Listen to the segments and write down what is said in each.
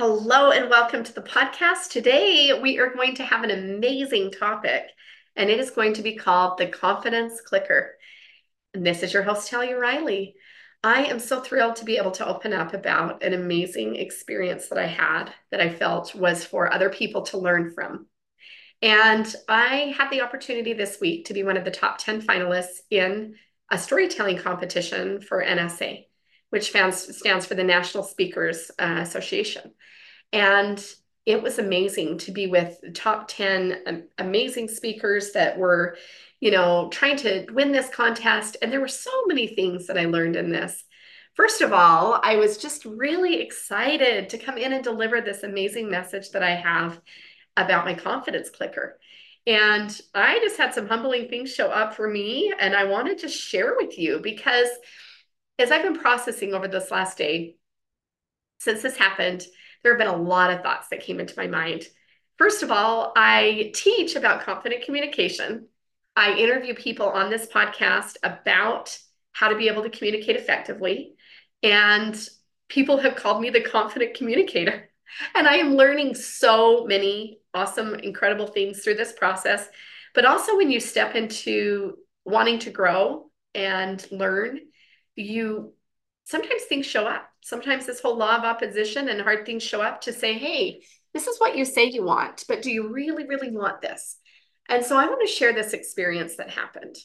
Hello and welcome to the podcast. Today we are going to have an amazing topic, and it is going to be called the confidence clicker. And this is your host, Talia Riley. I am so thrilled to be able to open up about an amazing experience that I had that I felt was for other people to learn from. And I had the opportunity this week to be one of the top 10 finalists in a storytelling competition for NSA which stands for the National Speakers uh, Association. And it was amazing to be with the top 10 amazing speakers that were, you know, trying to win this contest. And there were so many things that I learned in this. First of all, I was just really excited to come in and deliver this amazing message that I have about my confidence clicker. And I just had some humbling things show up for me, and I wanted to share with you because as I've been processing over this last day, since this happened, there have been a lot of thoughts that came into my mind. First of all, I teach about confident communication. I interview people on this podcast about how to be able to communicate effectively. And people have called me the confident communicator. And I am learning so many awesome, incredible things through this process. But also, when you step into wanting to grow and learn, you sometimes things show up. Sometimes this whole law of opposition and hard things show up to say, hey, this is what you say you want, but do you really, really want this? And so I want to share this experience that happened.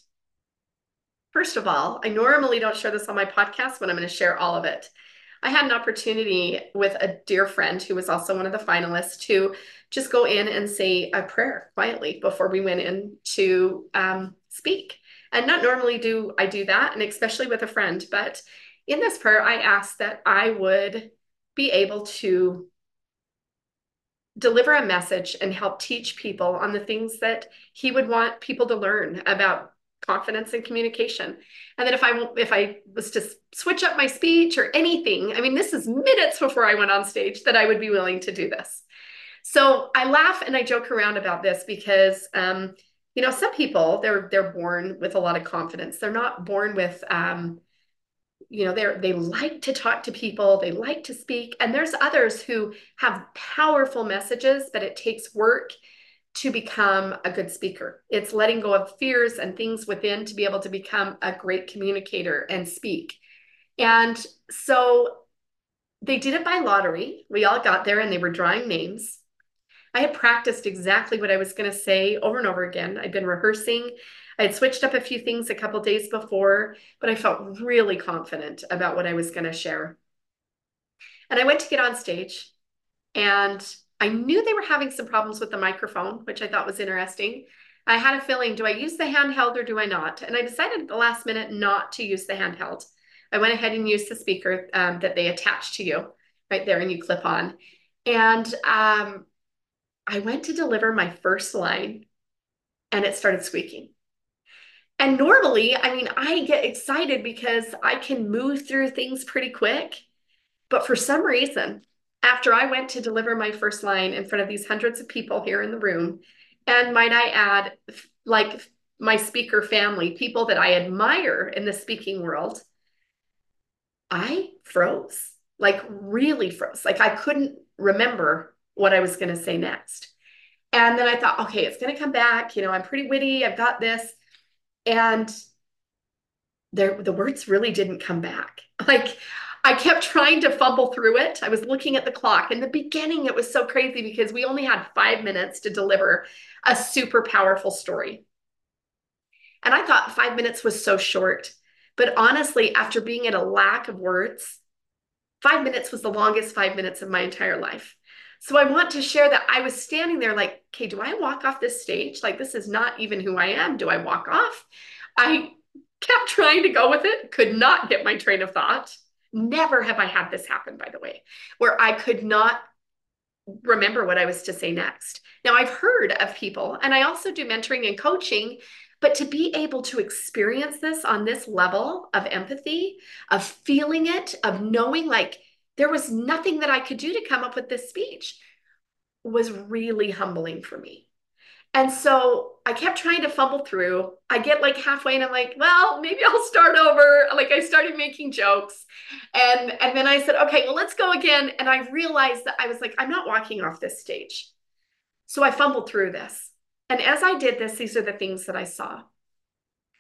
First of all, I normally don't share this on my podcast, but I'm going to share all of it. I had an opportunity with a dear friend who was also one of the finalists to just go in and say a prayer quietly before we went in to um, speak. And not normally do I do that, and especially with a friend, but in this prayer, I asked that I would be able to deliver a message and help teach people on the things that he would want people to learn about confidence and communication. And that if i if i was to switch up my speech or anything i mean this is minutes before i went on stage that i would be willing to do this. So i laugh and i joke around about this because um, you know some people they're they're born with a lot of confidence. They're not born with um you know they're they like to talk to people they like to speak and there's others who have powerful messages but it takes work to become a good speaker. It's letting go of fears and things within to be able to become a great communicator and speak. And so they did it by lottery. We all got there and they were drawing names I had practiced exactly what I was going to say over and over again. I'd been rehearsing. I had switched up a few things a couple days before, but I felt really confident about what I was going to share. And I went to get on stage, and I knew they were having some problems with the microphone, which I thought was interesting. I had a feeling do I use the handheld or do I not? And I decided at the last minute not to use the handheld. I went ahead and used the speaker um, that they attach to you right there and you clip on. And um, I went to deliver my first line and it started squeaking. And normally, I mean, I get excited because I can move through things pretty quick. But for some reason, after I went to deliver my first line in front of these hundreds of people here in the room, and might I add, like my speaker family, people that I admire in the speaking world, I froze, like really froze. Like I couldn't remember what I was going to say next. And then I thought, okay, it's going to come back. You know, I'm pretty witty. I've got this. And there, the words really didn't come back. Like I kept trying to fumble through it. I was looking at the clock. In the beginning, it was so crazy because we only had five minutes to deliver a super powerful story. And I thought five minutes was so short. But honestly, after being at a lack of words, five minutes was the longest five minutes of my entire life. So I want to share that I was standing there like, okay, do I walk off this stage? Like, this is not even who I am. Do I walk off? I kept trying to go with it, could not get my train of thought. Never have I had this happen, by the way, where I could not remember what I was to say next. Now, I've heard of people, and I also do mentoring and coaching, but to be able to experience this on this level of empathy, of feeling it, of knowing like, there was nothing that I could do to come up with this speech was really humbling for me. And so I kept trying to fumble through. I get like halfway and I'm like, well, maybe I'll start over. Like I started making jokes. And and then I said, okay, well, let's go again. And I realized that I was like, I'm not walking off this stage. So I fumbled through this. And as I did this, these are the things that I saw.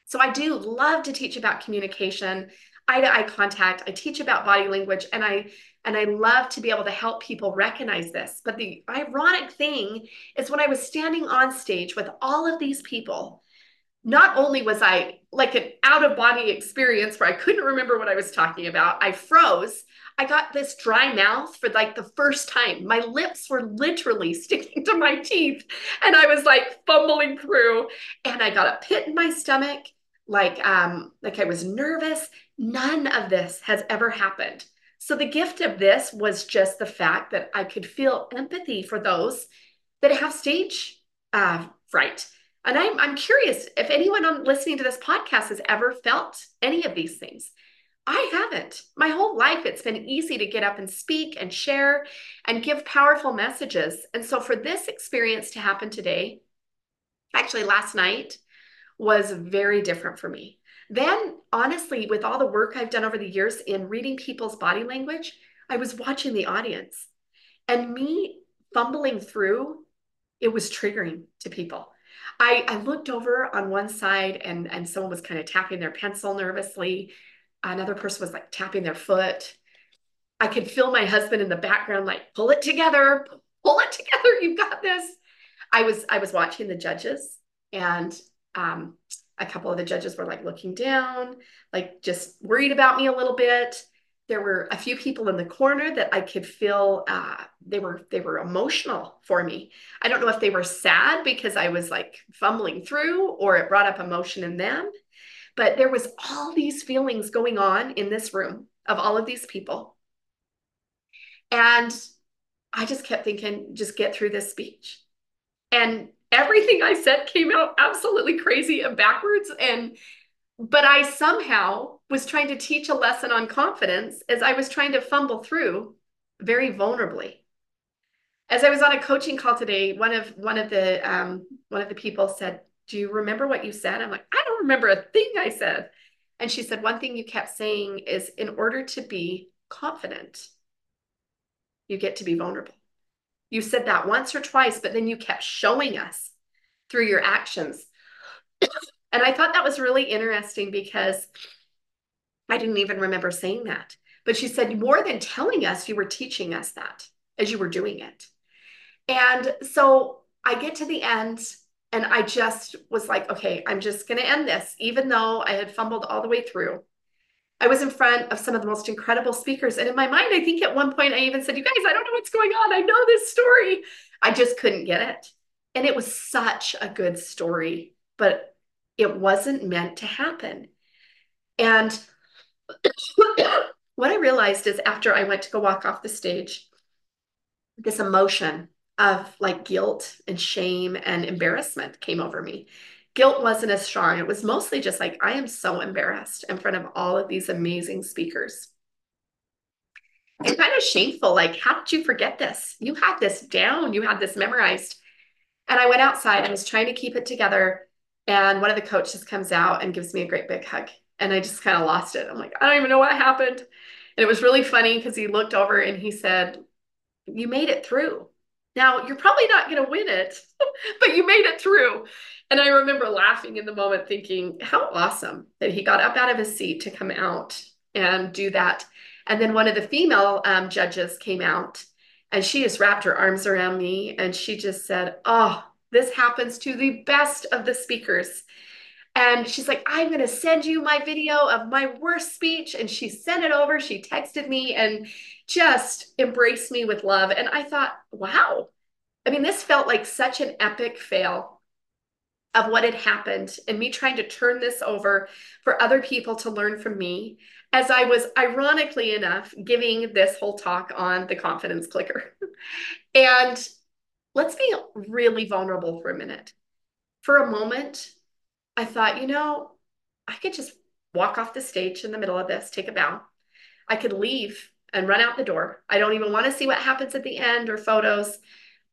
So I do love to teach about communication, eye to eye contact. I teach about body language and I and I love to be able to help people recognize this. But the ironic thing is when I was standing on stage with all of these people, not only was I like an out of body experience where I couldn't remember what I was talking about, I froze. I got this dry mouth for like the first time. My lips were literally sticking to my teeth and I was like fumbling through and I got a pit in my stomach like um like I was nervous. None of this has ever happened so the gift of this was just the fact that I could feel empathy for those that have stage uh, fright. And I'm, I'm curious if anyone on listening to this podcast has ever felt any of these things. I haven't. My whole life, it's been easy to get up and speak and share and give powerful messages. And so, for this experience to happen today, actually, last night was very different for me. Then, honestly, with all the work I've done over the years in reading people's body language, I was watching the audience and me fumbling through, it was triggering to people. I, I looked over on one side and, and someone was kind of tapping their pencil nervously. Another person was like tapping their foot. I could feel my husband in the background, like, pull it together, pull it together, you've got this. I was I was watching the judges and um, a couple of the judges were like looking down, like just worried about me a little bit. There were a few people in the corner that I could feel uh, they were they were emotional for me. I don't know if they were sad because I was like fumbling through or it brought up emotion in them, but there was all these feelings going on in this room of all of these people. And I just kept thinking, just get through this speech. And everything I said came out absolutely crazy and backwards. And but I somehow was trying to teach a lesson on confidence as I was trying to fumble through very vulnerably. As I was on a coaching call today, one of one of the um, one of the people said, "Do you remember what you said?" I'm like, "I don't remember a thing I said." And she said, "One thing you kept saying is, in order to be confident, you get to be vulnerable." You said that once or twice, but then you kept showing us through your actions. and I thought that was really interesting because I didn't even remember saying that. But she said, more than telling us, you were teaching us that as you were doing it. And so I get to the end and I just was like, okay, I'm just going to end this, even though I had fumbled all the way through. I was in front of some of the most incredible speakers. And in my mind, I think at one point I even said, You guys, I don't know what's going on. I know this story. I just couldn't get it. And it was such a good story, but it wasn't meant to happen. And what I realized is after I went to go walk off the stage, this emotion of like guilt and shame and embarrassment came over me guilt wasn't as strong. It was mostly just like, I am so embarrassed in front of all of these amazing speakers. And kind of shameful, like, how did you forget this? You had this down, you had this memorized. And I went outside, I was trying to keep it together. And one of the coaches comes out and gives me a great big hug. And I just kind of lost it. I'm like, I don't even know what happened. And it was really funny because he looked over and he said, You made it through. Now, you're probably not going to win it, but you made it through. And I remember laughing in the moment, thinking, how awesome that he got up out of his seat to come out and do that. And then one of the female um, judges came out and she just wrapped her arms around me and she just said, Oh, this happens to the best of the speakers. And she's like, I'm going to send you my video of my worst speech. And she sent it over. She texted me and just embraced me with love. And I thought, wow. I mean, this felt like such an epic fail of what had happened and me trying to turn this over for other people to learn from me as I was ironically enough giving this whole talk on the confidence clicker. and let's be really vulnerable for a minute. For a moment, I thought, you know, I could just walk off the stage in the middle of this, take a bow. I could leave and run out the door. I don't even want to see what happens at the end or photos.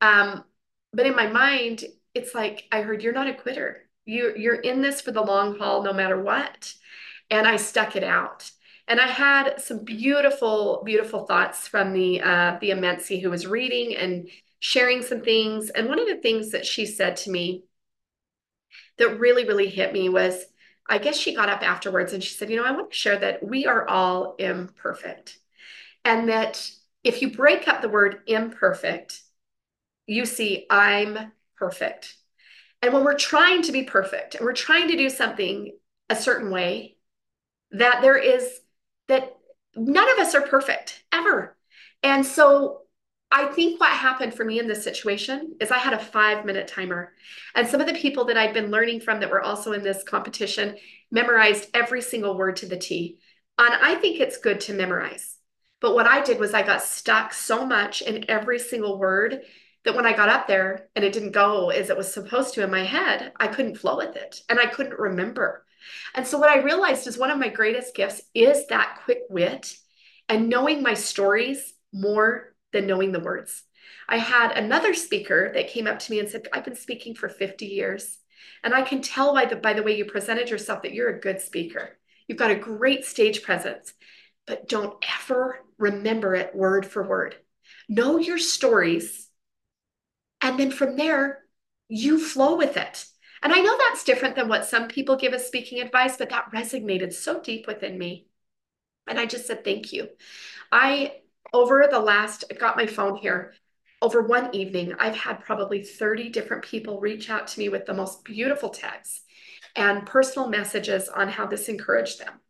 Um, but in my mind, it's like I heard you're not a quitter. You you're in this for the long haul no matter what. And I stuck it out. And I had some beautiful, beautiful thoughts from the uh, the emcee who was reading and sharing some things. And one of the things that she said to me that really, really hit me was I guess she got up afterwards and she said, You know, I want to share that we are all imperfect. And that if you break up the word imperfect, you see, I'm perfect. And when we're trying to be perfect and we're trying to do something a certain way, that there is that none of us are perfect ever. And so I think what happened for me in this situation is I had a five minute timer. And some of the people that I'd been learning from that were also in this competition memorized every single word to the T. And I think it's good to memorize. But what I did was I got stuck so much in every single word that when I got up there and it didn't go as it was supposed to in my head, I couldn't flow with it and I couldn't remember. And so, what I realized is one of my greatest gifts is that quick wit and knowing my stories more than knowing the words. I had another speaker that came up to me and said, I've been speaking for 50 years. And I can tell by the, by the way you presented yourself that you're a good speaker. You've got a great stage presence, but don't ever remember it word for word. Know your stories. And then from there, you flow with it. And I know that's different than what some people give as speaking advice, but that resonated so deep within me. And I just said, thank you. I, over the last, I've got my phone here. Over one evening, I've had probably 30 different people reach out to me with the most beautiful texts and personal messages on how this encouraged them.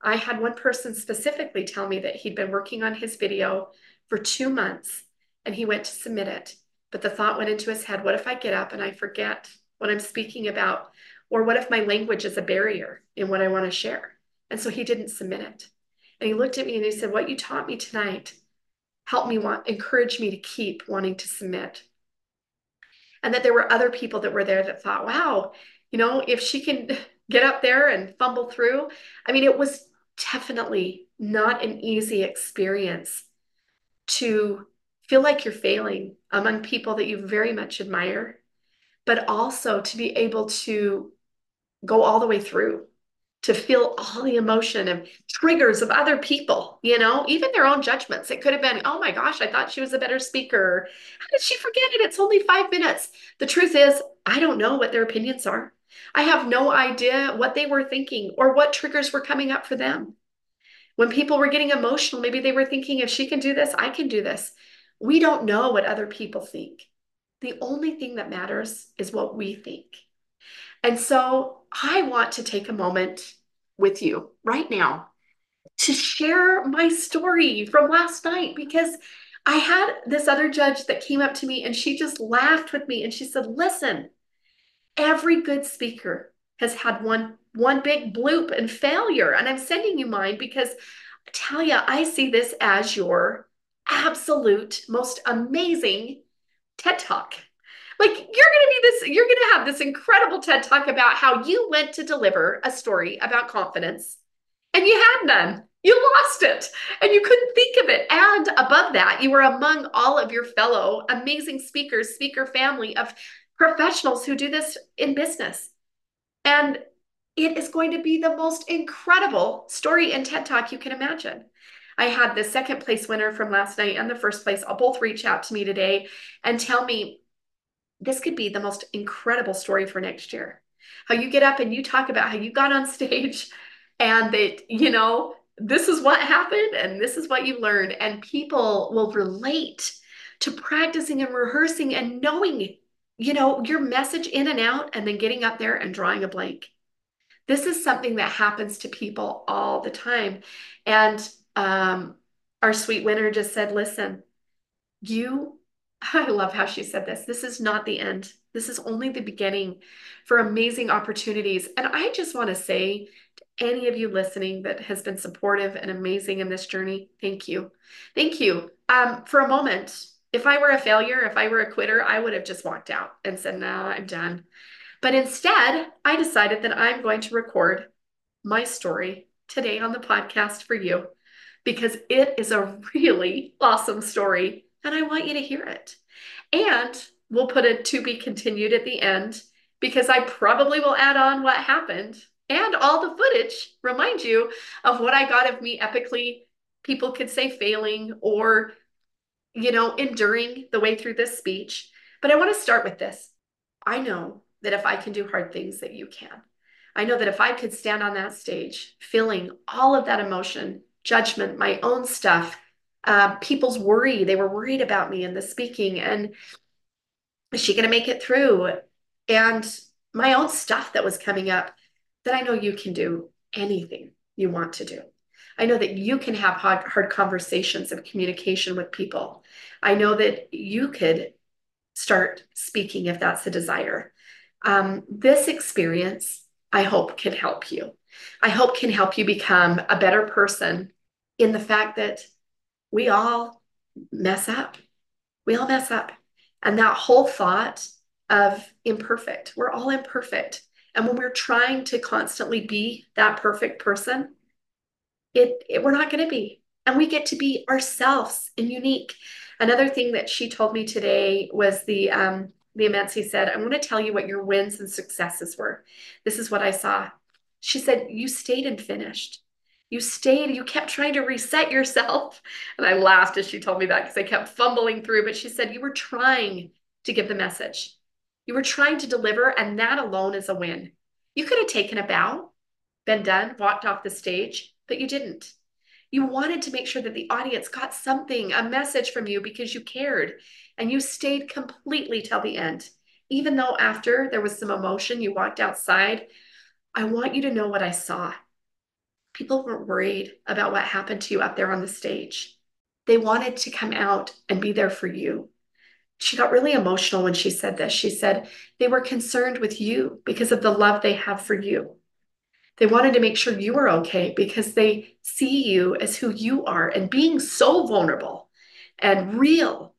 I had one person specifically tell me that he'd been working on his video for two months and he went to submit it. But the thought went into his head what if I get up and I forget what I'm speaking about? Or what if my language is a barrier in what I want to share? And so he didn't submit it. And he looked at me and he said, What you taught me tonight helped me want, encourage me to keep wanting to submit. And that there were other people that were there that thought, wow, you know, if she can get up there and fumble through. I mean, it was definitely not an easy experience to feel like you're failing among people that you very much admire but also to be able to go all the way through to feel all the emotion and triggers of other people, you know, even their own judgments. It could have been, oh my gosh, I thought she was a better speaker. How did she forget it? It's only five minutes. The truth is, I don't know what their opinions are. I have no idea what they were thinking or what triggers were coming up for them. When people were getting emotional, maybe they were thinking, if she can do this, I can do this. We don't know what other people think. The only thing that matters is what we think. And so I want to take a moment with you right now to share my story from last night because I had this other judge that came up to me and she just laughed with me and she said, Listen, every good speaker has had one one big bloop and failure and i'm sending you mine because talia i see this as your absolute most amazing TED Talk. Like you're going to be this, you're going to have this incredible TED Talk about how you went to deliver a story about confidence and you had none. You lost it and you couldn't think of it. And above that, you were among all of your fellow amazing speakers, speaker family of professionals who do this in business. And it is going to be the most incredible story and TED Talk you can imagine. I had the second place winner from last night and the first place. I'll both reach out to me today and tell me this could be the most incredible story for next year. How you get up and you talk about how you got on stage and that, you know, this is what happened and this is what you learned. And people will relate to practicing and rehearsing and knowing, you know, your message in and out and then getting up there and drawing a blank. This is something that happens to people all the time. And um, our sweet winner just said, listen, you, I love how she said this. This is not the end. This is only the beginning for amazing opportunities. And I just want to say to any of you listening that has been supportive and amazing in this journey, thank you. Thank you. Um, for a moment, if I were a failure, if I were a quitter, I would have just walked out and said, no, I'm done. But instead, I decided that I'm going to record my story today on the podcast for you because it is a really awesome story and I want you to hear it. And we'll put a to be continued at the end because I probably will add on what happened and all the footage remind you of what I got of me epically. People could say failing or you know enduring the way through this speech. But I want to start with this. I know that if I can do hard things that you can. I know that if I could stand on that stage feeling all of that emotion judgment my own stuff uh, people's worry they were worried about me in the speaking and is she going to make it through and my own stuff that was coming up that I know you can do anything you want to do. I know that you can have hard, hard conversations of communication with people. I know that you could start speaking if that's a desire. Um, this experience, I hope, can help you. I hope can help you become a better person in the fact that we all mess up. We all mess up. And that whole thought of imperfect, we're all imperfect. And when we're trying to constantly be that perfect person, it, it we're not going to be. And we get to be ourselves and unique. Another thing that she told me today was the um, the Immensity said, I'm going to tell you what your wins and successes were. This is what I saw. She said, You stayed and finished. You stayed, you kept trying to reset yourself. And I laughed as she told me that because I kept fumbling through. But she said, You were trying to give the message. You were trying to deliver, and that alone is a win. You could have taken a bow, been done, walked off the stage, but you didn't. You wanted to make sure that the audience got something, a message from you because you cared, and you stayed completely till the end. Even though after there was some emotion, you walked outside. I want you to know what I saw. People weren't worried about what happened to you out there on the stage. They wanted to come out and be there for you she got really emotional when she said this. She said they were concerned with you because of the love they have for you. They wanted to make sure you were okay because they see you as who you are and being so vulnerable and real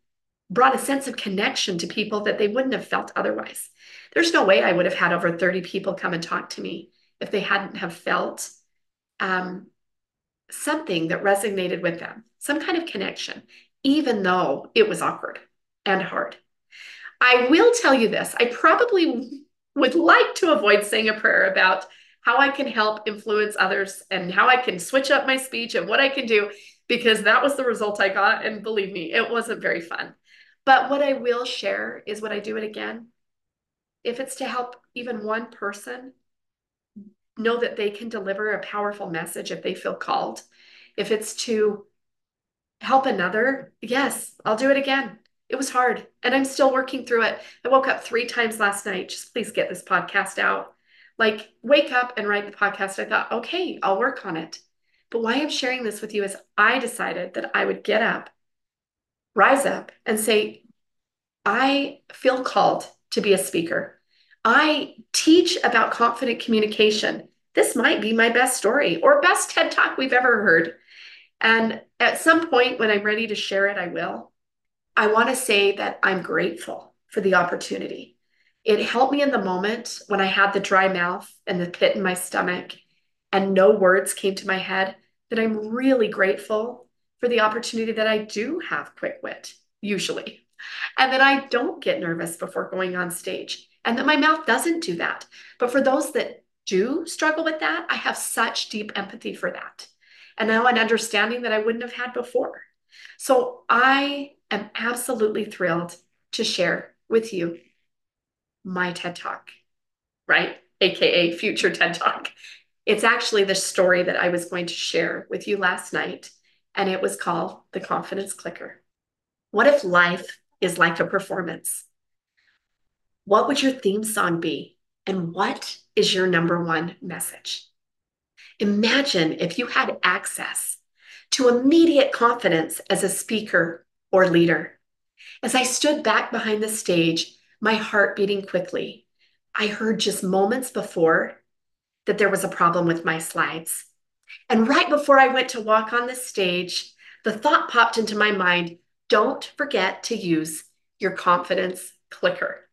brought a sense of connection to people that they wouldn't have felt otherwise. There's no way I would have had over 30 people come and talk to me if they hadn't have felt um, something that resonated with them, some kind of connection, even though it was awkward and hard. I will tell you this I probably would like to avoid saying a prayer about how I can help influence others and how I can switch up my speech and what I can do, because that was the result I got. And believe me, it wasn't very fun. But what I will share is when I do it again, if it's to help even one person know that they can deliver a powerful message if they feel called, if it's to help another, yes, I'll do it again. It was hard and I'm still working through it. I woke up three times last night. Just please get this podcast out. Like, wake up and write the podcast. I thought, okay, I'll work on it. But why I'm sharing this with you is I decided that I would get up, rise up, and say, I feel called to be a speaker. I teach about confident communication. This might be my best story or best TED talk we've ever heard. And at some point when I'm ready to share it, I will. I want to say that I'm grateful for the opportunity. It helped me in the moment when I had the dry mouth and the pit in my stomach and no words came to my head that I'm really grateful for the opportunity that I do have quick wit, usually, and that I don't get nervous before going on stage and that my mouth doesn't do that. But for those that do struggle with that, I have such deep empathy for that. And now an understanding that I wouldn't have had before. So I am absolutely thrilled to share with you my TED Talk, right? AKA future TED Talk. It's actually the story that I was going to share with you last night, and it was called The Confidence Clicker. What if life is like a performance? What would your theme song be? And what is your number one message? Imagine if you had access to immediate confidence as a speaker or leader. As I stood back behind the stage, my heart beating quickly, I heard just moments before that there was a problem with my slides. And right before I went to walk on the stage, the thought popped into my mind don't forget to use your confidence clicker.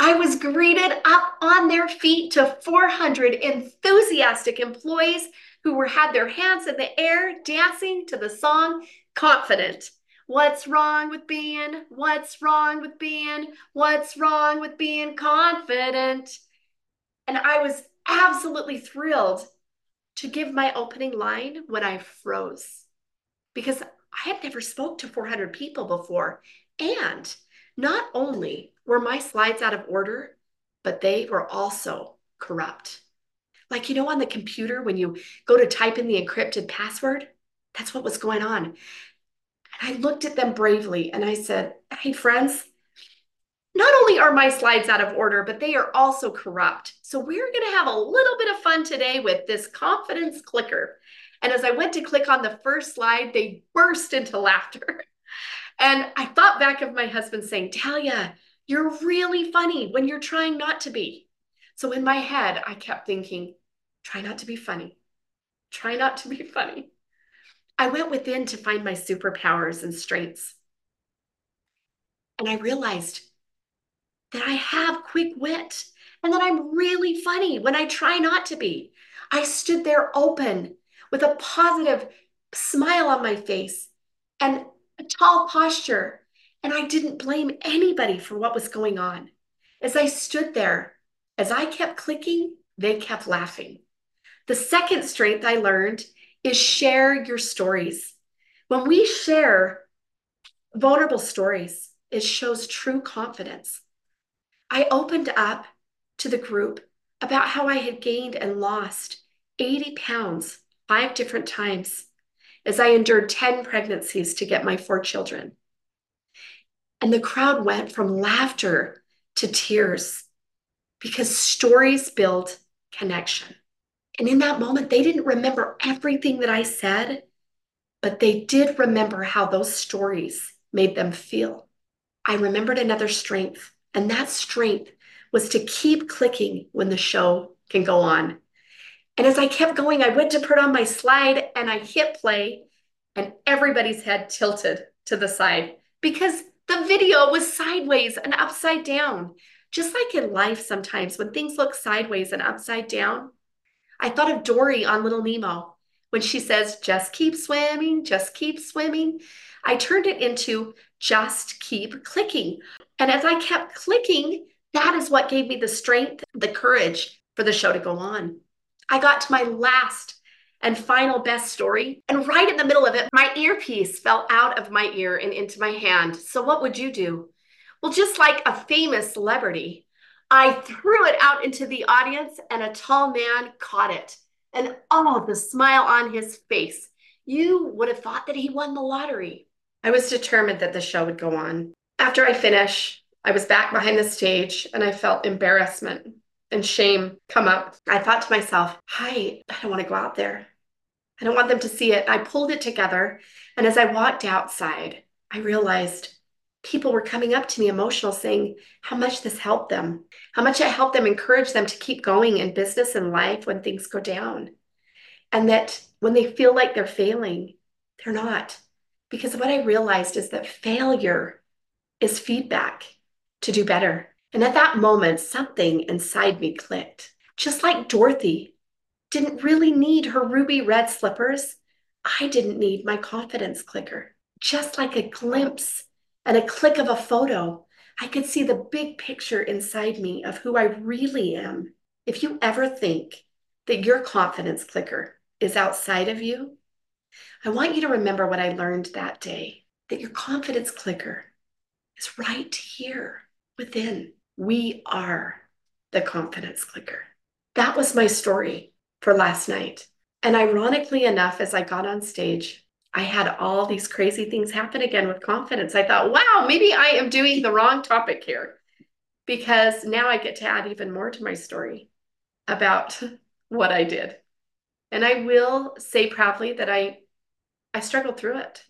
I was greeted up on their feet to 400 enthusiastic employees who were had their hands in the air dancing to the song Confident What's wrong with being? What's wrong with being? What's wrong with being confident? And I was absolutely thrilled to give my opening line when I froze because I had never spoke to 400 people before. And not only were my slides out of order, but they were also corrupt. Like, you know, on the computer, when you go to type in the encrypted password, that's what was going on. And I looked at them bravely and I said, Hey, friends, not only are my slides out of order, but they are also corrupt. So we're going to have a little bit of fun today with this confidence clicker. And as I went to click on the first slide, they burst into laughter. And I thought back of my husband saying, Talia, you're really funny when you're trying not to be. So in my head, I kept thinking, try not to be funny. Try not to be funny. I went within to find my superpowers and strengths. And I realized that I have quick wit and that I'm really funny when I try not to be. I stood there open with a positive smile on my face and a tall posture. And I didn't blame anybody for what was going on. As I stood there, as I kept clicking, they kept laughing. The second strength I learned is share your stories. When we share vulnerable stories, it shows true confidence. I opened up to the group about how I had gained and lost 80 pounds five different times as I endured 10 pregnancies to get my four children. And the crowd went from laughter to tears because stories build connection. And in that moment, they didn't remember everything that I said, but they did remember how those stories made them feel. I remembered another strength, and that strength was to keep clicking when the show can go on. And as I kept going, I went to put on my slide and I hit play, and everybody's head tilted to the side because the video was sideways and upside down. Just like in life, sometimes when things look sideways and upside down, I thought of Dory on Little Nemo when she says, just keep swimming, just keep swimming. I turned it into just keep clicking. And as I kept clicking, that is what gave me the strength, the courage for the show to go on. I got to my last and final best story. And right in the middle of it, my earpiece fell out of my ear and into my hand. So, what would you do? Well, just like a famous celebrity, I threw it out into the audience and a tall man caught it. And oh, the smile on his face. You would have thought that he won the lottery. I was determined that the show would go on. After I finished, I was back behind the stage and I felt embarrassment and shame come up. I thought to myself, hi, I don't want to go out there. I don't want them to see it. I pulled it together. And as I walked outside, I realized people were coming up to me emotional saying how much this helped them, how much it helped them encourage them to keep going in business and life when things go down. And that when they feel like they're failing, they're not. Because what I realized is that failure is feedback to do better. And at that moment, something inside me clicked. Just like Dorothy didn't really need her ruby red slippers, I didn't need my confidence clicker. Just like a glimpse and a click of a photo, I could see the big picture inside me of who I really am. If you ever think that your confidence clicker is outside of you, I want you to remember what I learned that day that your confidence clicker is right here within. We are the confidence clicker. That was my story for last night. And ironically enough, as I got on stage, I had all these crazy things happen again with confidence. I thought, wow, maybe I am doing the wrong topic here because now I get to add even more to my story about what I did. And I will say proudly that I I struggled through it.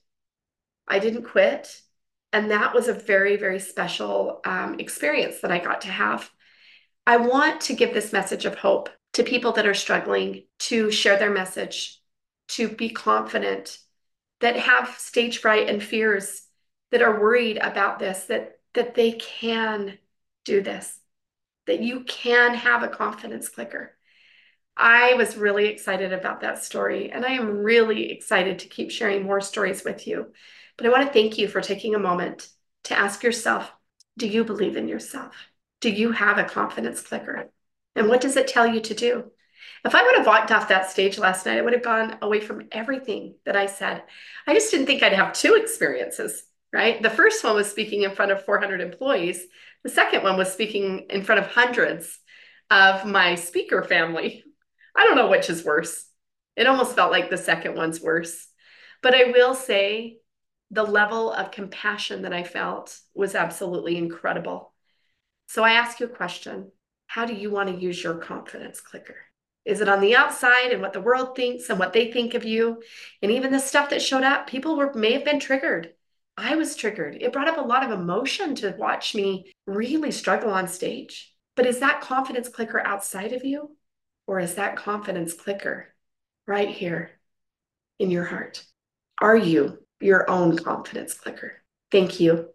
I didn't quit. And that was a very, very special um, experience that I got to have. I want to give this message of hope to people that are struggling to share their message, to be confident, that have stage fright and fears, that are worried about this, that, that they can do this, that you can have a confidence clicker. I was really excited about that story, and I am really excited to keep sharing more stories with you But I want to thank you for taking a moment to ask yourself do you believe in yourself? Do you have a confidence clicker? And what does it tell you to do? If I would have walked off that stage last night, I would have gone away from everything that I said. I just didn't think I'd have two experiences, right? The first one was speaking in front of 400 employees. The second one was speaking in front of hundreds of my speaker family. I don't know which is worse. It almost felt like the second one's worse. But I will say the level of compassion that I felt was absolutely incredible. So I ask you a question How do you want to use your confidence clicker? Is it on the outside and what the world thinks and what they think of you? And even the stuff that showed up, people were may have been triggered. I was triggered. It brought up a lot of emotion to watch me really struggle on stage. But is that confidence clicker outside of you? Or is that confidence clicker right here in your heart? Are you your own confidence clicker? Thank you.